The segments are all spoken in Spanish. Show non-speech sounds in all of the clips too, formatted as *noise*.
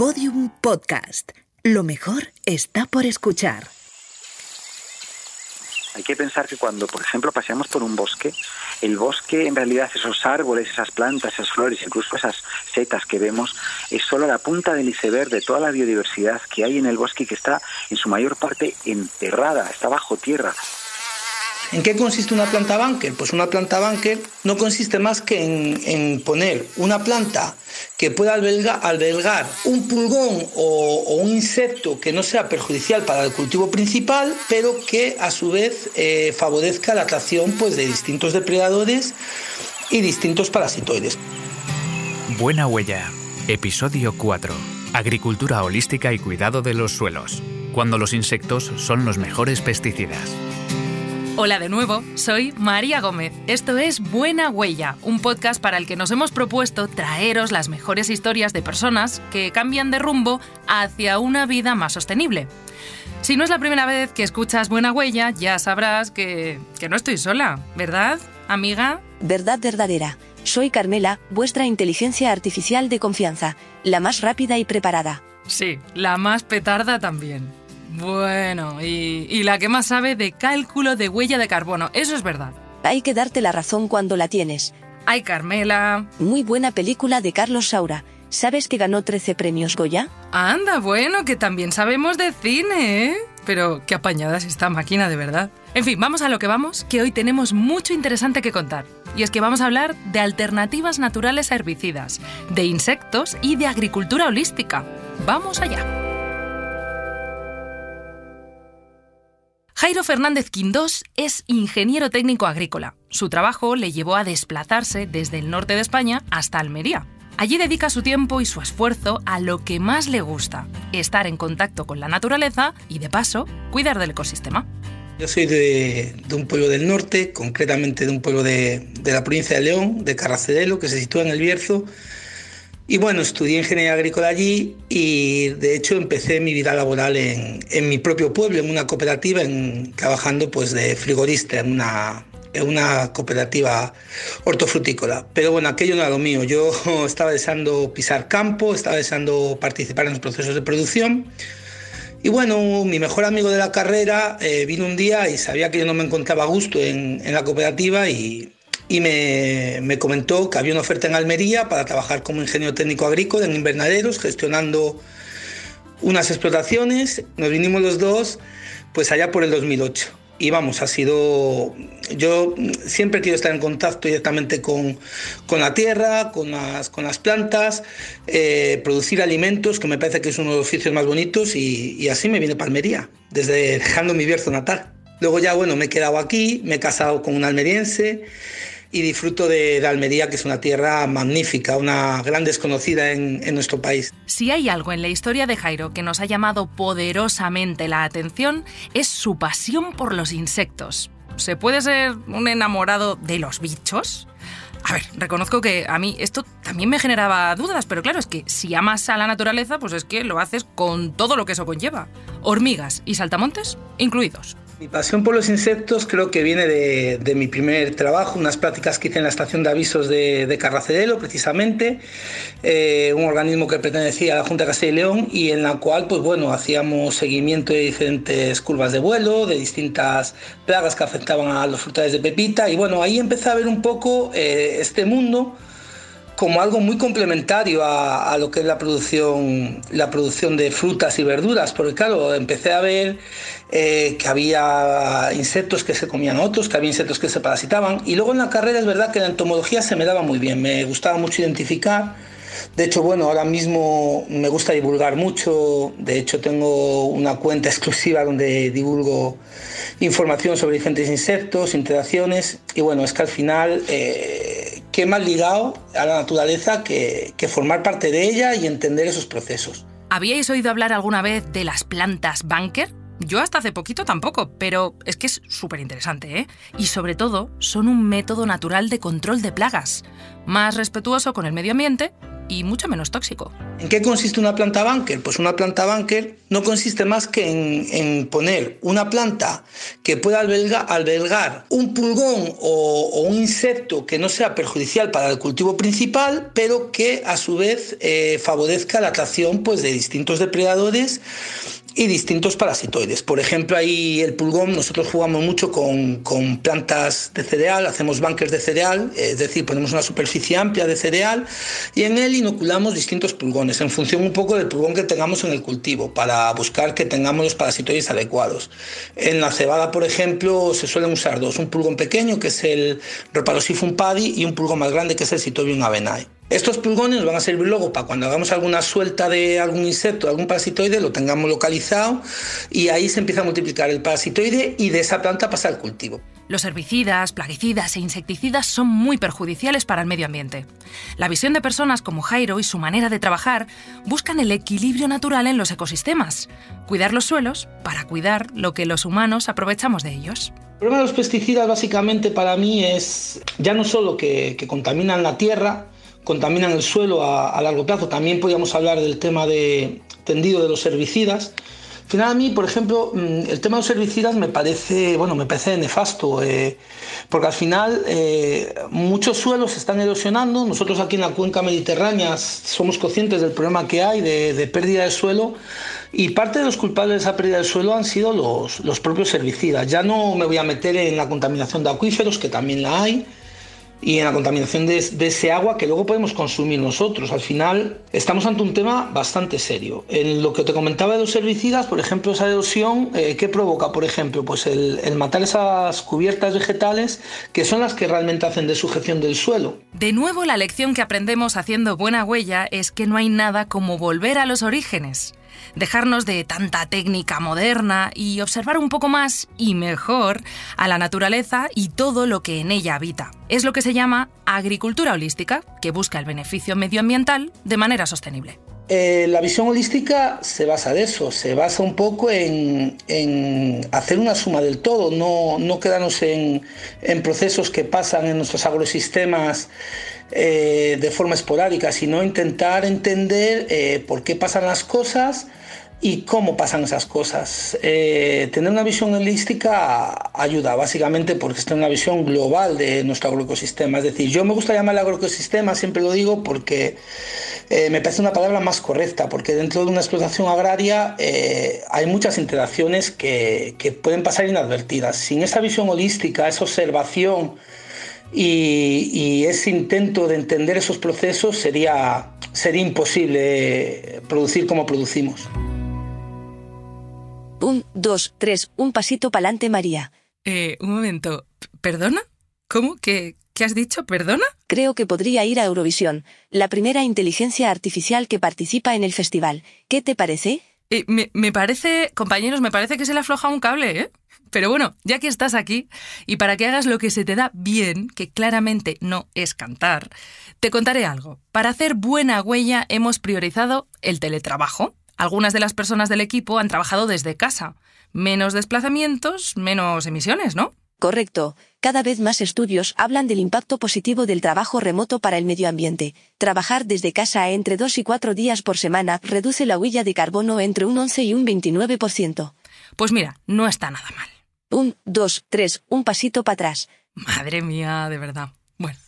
Podium Podcast. Lo mejor está por escuchar. Hay que pensar que cuando, por ejemplo, paseamos por un bosque, el bosque en realidad, esos árboles, esas plantas, esas flores, incluso esas setas que vemos, es solo la punta del iceberg de toda la biodiversidad que hay en el bosque y que está en su mayor parte enterrada, está bajo tierra. ¿En qué consiste una planta bunker? Pues una planta bunker no consiste más que en, poner una planta que pueda albergar, un pulgón o, un insecto que no sea perjudicial para el cultivo principal, pero que a su vez eh, favorezca la atracción pues, de distintos depredadores y distintos parasitoides. Buena huella, episodio 4. Agricultura holística y cuidado de los suelos, cuando los insectos son los mejores pesticidas. Hola de nuevo, soy María Gómez. Esto es Buena Huella, un podcast para el que nos hemos propuesto traeros las mejores historias de personas que cambian de rumbo hacia una vida más sostenible. Si no es la primera vez que escuchas Buena Huella, ya sabrás que, que no estoy sola, ¿verdad, amiga? Verdad verdadera. Soy Carmela, vuestra inteligencia artificial de confianza, la más rápida y preparada. Sí, la más petarda también. Bueno, y, la que más sabe de cálculo de huella de carbono, eso es verdad. Hay que darte la razón cuando la tienes. Ay, Carmela. Muy buena película de Carlos Saura. ¿Sabes que ganó 13 premios Goya? Anda, bueno, que también sabemos de cine, ¿eh? Pero qué apañada es esta máquina, de verdad. En fin, vamos a lo que vamos, que hoy tenemos mucho interesante que contar. Y es que vamos a hablar de alternativas naturales a herbicidas, de insectos y de agricultura holística. Vamos allá. Jairo Fernández Quindós es ingeniero técnico agrícola. Su trabajo le llevó a desplazarse desde el norte de España hasta Almería. Allí dedica su tiempo y su esfuerzo a lo que más le gusta, estar en contacto con la naturaleza y, de paso, cuidar del ecosistema. Yo soy de, un pueblo del norte, concretamente de un pueblo de, la provincia de León, de Carracedelo, que se sitúa en el Bierzo, y bueno, estudié ingeniería agrícola allí y de hecho empecé mi vida laboral en, en mi propio pueblo, en una cooperativa, en, trabajando pues de frigorista en una, en una cooperativa hortofrutícola. Pero bueno, aquello no era lo mío. Yo *laughs* estaba deseando pisar campo, estaba deseando participar en los procesos de producción. Y bueno, mi mejor amigo de la carrera eh, vino un día y sabía que yo no me encontraba a gusto en, en la cooperativa y, y me, comentó que había una oferta en Almería para trabajar como ingeniero técnico agrícola en invernaderos, gestionando unas explotaciones. Nos vinimos los dos, pues allá por el 2008. Y vamos, ha sido. Yo siempre quiero estar en contacto directamente con, la tierra, con las, con las plantas, eh, producir alimentos, que me parece que es uno de los oficios más bonitos, y, así me viene Palmería, desde dejando mi Bierzo natal. Luego ya, bueno, me he quedado aquí, me he casado con un almeriense y disfruto de, Almería, que es una tierra magnífica, una gran desconocida en, en, nuestro país. Si hay algo en la historia de Jairo que nos ha llamado poderosamente la atención, es su pasión por los insectos. ¿Se puede ser un enamorado de los bichos? A ver, reconozco que a mí esto también me generaba dudas, pero claro, es que si amas a la naturaleza, pues es que lo haces con todo lo que eso conlleva. Hormigas y saltamontes incluidos. Mi pasión por los insectos creo que viene de, mi primer trabajo, unas prácticas que hice en la estación de avisos de, de Carracedelo, precisamente, eh, un organismo que pertenecía a la Junta de Castilla y León y en la cual, pues bueno, hacíamos seguimiento de diferentes curvas de vuelo, de distintas plagas que afectaban a los frutales de pepita y bueno, ahí empecé a ver un poco eh, este mundo como algo muy complementario a, lo que es la producción, la producción de frutas y verduras, porque claro, empecé a ver eh, que había insectos que se comían otros, que había insectos que se parasitaban, y luego en la carrera es verdad que la entomología se me daba muy bien, me gustaba mucho identificar de hecho, bueno, ahora mismo me gusta divulgar mucho. De hecho, tengo una cuenta exclusiva donde divulgo información sobre diferentes insectos, interacciones. Y bueno, es que al final, eh, qué más ligado a la naturaleza que, que formar parte de ella y entender esos procesos. ¿Habíais oído hablar alguna vez de las plantas bunker? Yo hasta hace poquito tampoco, pero es que es súper interesante, ¿eh? Y sobre todo, son un método natural de control de plagas, más respetuoso con el medio ambiente y mucho menos tóxico. ¿En qué consiste una planta bunker? Pues una planta bunker no consiste más que en, poner una planta que pueda albergar, un pulgón o, un insecto que no sea perjudicial para el cultivo principal, pero que a su vez eh, favorezca la atracción pues, de distintos depredadores y distintos parasitoides. Por ejemplo, ahí el pulgón, nosotros jugamos mucho con, plantas de cereal, hacemos bunkers de cereal, es decir, ponemos una superficie amplia de cereal y en él inoculamos distintos pulgones en función un poco del pulgón que tengamos en el cultivo para buscar que tengamos los parasitoides adecuados. En la cebada, por ejemplo, se suelen usar dos, un pulgón pequeño que es el Rhopalosifum padi y un pulgón más grande que es el Citobium avenae. Estos pulgones nos van a servir luego para cuando hagamos alguna suelta de algún insecto, algún parasitoide, lo tengamos localizado y ahí se empieza a multiplicar el parasitoide y de esa planta pasa al cultivo. Los herbicidas, plaguicidas e insecticidas son muy perjudiciales para el medio ambiente. La visión de personas como Jairo y su manera de trabajar buscan el equilibrio natural en los ecosistemas, cuidar los suelos para cuidar lo que los humanos aprovechamos de ellos. El problema de los pesticidas básicamente para mí es ya no solo que, que contaminan la tierra, contaminan el suelo a, largo plazo. También podríamos hablar del tema de tendido de los herbicidas. Al final a mí, por ejemplo, mm, el tema de los herbicidas me parece, bueno, me parece nefasto, eh, porque al final eh, muchos suelos se están erosionando. Nosotros aquí en la cuenca mediterránea somos conscientes del problema que hay de, pérdida de suelo y parte de los culpables de esa pérdida de suelo han sido los, los propios herbicidas. Ya no me voy a meter en la contaminación de acuíferos, que también la hay, y en la contaminación de, ese agua que luego podemos consumir nosotros. Al final estamos ante un tema bastante serio. En lo que te comentaba de los herbicidas, por ejemplo, esa erosión, eh, ¿qué provoca? Por ejemplo, pues el, el, matar esas cubiertas vegetales que son las que realmente hacen de sujeción del suelo. De nuevo, la lección que aprendemos haciendo buena huella es que no hay nada como volver a los orígenes dejarnos de tanta técnica moderna y observar un poco más y mejor a la naturaleza y todo lo que en ella habita. Es lo que se llama agricultura holística, que busca el beneficio medioambiental de manera sostenible. Eh, la visión holística se basa de eso, se basa un poco en, hacer una suma del todo, no, quedarnos en, procesos que pasan en nuestros agrosistemas eh, de forma esporádica, sino intentar entender eh, por qué pasan las cosas y cómo pasan esas cosas. Eh, tener una visión holística ayuda, básicamente porque es una visión global de nuestro agroecosistema. Es decir, yo me gusta llamar agroecosistema, siempre lo digo, porque eh, me parece una palabra más correcta, porque dentro de una explotación agraria eh, hay muchas interacciones que, pueden pasar inadvertidas. Sin esa visión holística, esa observación y, y ese intento de entender esos procesos, sería, sería imposible producir como producimos. Un, dos, tres, un pasito pa'lante, María. Eh, un momento. ¿Perdona? ¿Cómo? ¿Qué, ¿Qué has dicho? ¿Perdona? Creo que podría ir a Eurovisión, la primera inteligencia artificial que participa en el festival. ¿Qué te parece? Eh, me, me, parece, compañeros, me parece que se le afloja un cable, ¿eh? Pero bueno, ya que estás aquí, y para que hagas lo que se te da bien, que claramente no es cantar, te contaré algo. Para hacer buena huella hemos priorizado el teletrabajo. Algunas de las personas del equipo han trabajado desde casa. Menos desplazamientos, menos emisiones, ¿no? Correcto. Cada vez más estudios hablan del impacto positivo del trabajo remoto para el medio ambiente. Trabajar desde casa entre dos y cuatro días por semana reduce la huella de carbono entre un 11 y un 29%. Pues mira, no está nada mal. Un, dos, tres, un pasito para atrás. Madre mía, de verdad. Bueno,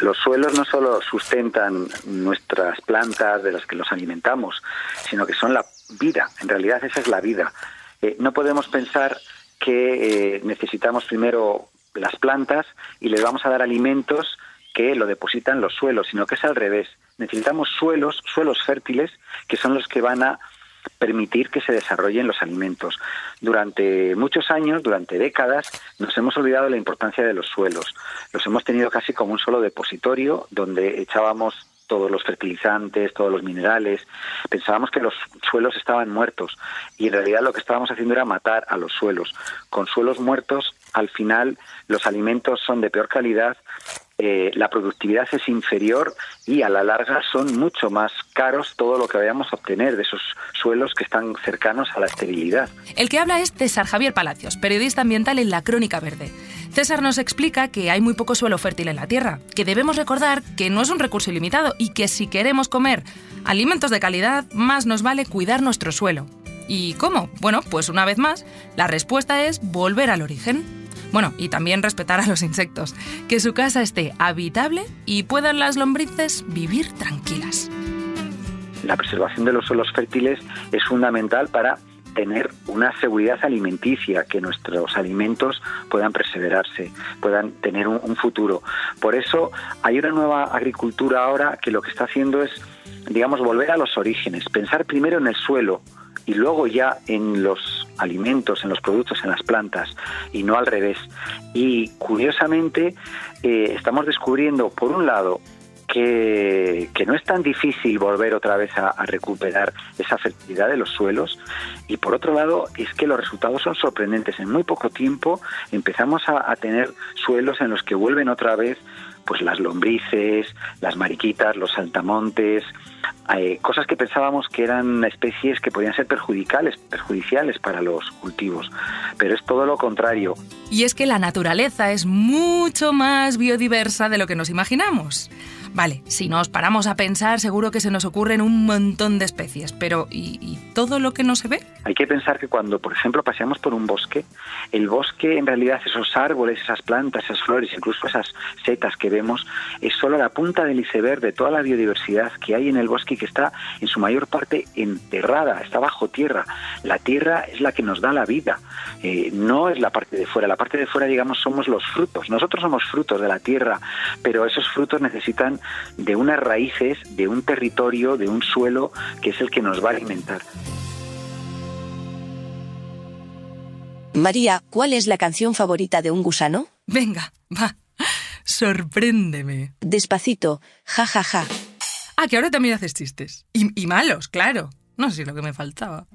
Los suelos no solo sustentan nuestras plantas de las que los alimentamos, sino que son la vida. En realidad esa es la vida. Eh, no podemos pensar que eh, necesitamos primero las plantas y les vamos a dar alimentos que lo depositan los suelos, sino que es al revés. Necesitamos suelos, suelos fértiles, que son los que van a permitir que se desarrollen los alimentos. Durante muchos años, durante décadas, nos hemos olvidado la importancia de los suelos. Los hemos tenido casi como un solo depositorio donde echábamos todos los fertilizantes, todos los minerales. Pensábamos que los suelos estaban muertos y en realidad lo que estábamos haciendo era matar a los suelos. Con suelos muertos, al final los alimentos son de peor calidad eh, la productividad es inferior y a la larga son mucho más caros todo lo que vayamos a obtener de esos suelos que están cercanos a la esterilidad. El que habla es César Javier Palacios, periodista ambiental en La Crónica Verde. César nos explica que hay muy poco suelo fértil en la Tierra, que debemos recordar que no es un recurso ilimitado y que si queremos comer alimentos de calidad, más nos vale cuidar nuestro suelo. ¿Y cómo? Bueno, pues una vez más, la respuesta es volver al origen. Bueno, y también respetar a los insectos, que su casa esté habitable y puedan las lombrices vivir tranquilas. La preservación de los suelos fértiles es fundamental para tener una seguridad alimenticia, que nuestros alimentos puedan perseverarse, puedan tener un, futuro. Por eso hay una nueva agricultura ahora que lo que está haciendo es, digamos, volver a los orígenes, pensar primero en el suelo, y luego ya en los alimentos, en los productos, en las plantas y no al revés. Y curiosamente eh, estamos descubriendo, por un lado, que, no es tan difícil volver otra vez a, a, recuperar esa fertilidad de los suelos y por otro lado es que los resultados son sorprendentes. En muy poco tiempo empezamos a, a tener suelos en los que vuelven otra vez pues las lombrices, las mariquitas, los saltamontes, eh, cosas que pensábamos que eran especies que podían ser perjudiciales, perjudiciales para los cultivos, pero es todo lo contrario. Y es que la naturaleza es mucho más biodiversa de lo que nos imaginamos. Vale, si nos paramos a pensar, seguro que se nos ocurren un montón de especies, pero ¿y, ¿y, todo lo que no se ve? Hay que pensar que cuando, por ejemplo, paseamos por un bosque, el bosque en realidad, esos árboles, esas plantas, esas flores, incluso esas setas que vemos, es solo la punta del iceberg de toda la biodiversidad que hay en el bosque y que está en su mayor parte enterrada, está bajo tierra. La tierra es la que nos da la vida, eh, no es la parte de fuera. La parte de fuera, digamos, somos los frutos. Nosotros somos frutos de la tierra, pero esos frutos necesitan de unas raíces, de un territorio, de un suelo que es el que nos va a alimentar. María, ¿cuál es la canción favorita de un gusano? Venga, va, sorpréndeme. Despacito, ja ja ja. Ah, que ahora también haces chistes. Y, y malos, claro. No sé lo que me faltaba.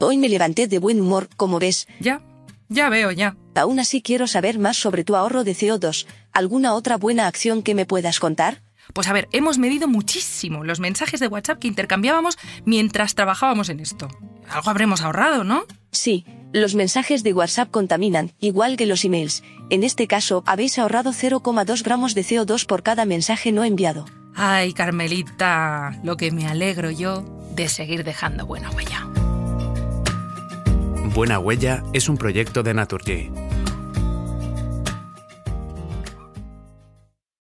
Hoy me levanté de buen humor, como ves. Ya, ya veo, ya. Aún así quiero saber más sobre tu ahorro de CO2. ¿Alguna otra buena acción que me puedas contar? Pues a ver, hemos medido muchísimo los mensajes de WhatsApp que intercambiábamos mientras trabajábamos en esto. Algo habremos ahorrado, ¿no? Sí, los mensajes de WhatsApp contaminan, igual que los emails. En este caso, habéis ahorrado 0,2 gramos de CO2 por cada mensaje no enviado. Ay, Carmelita, lo que me alegro yo de seguir dejando buena huella. Buena Huella es un proyecto de Naturgy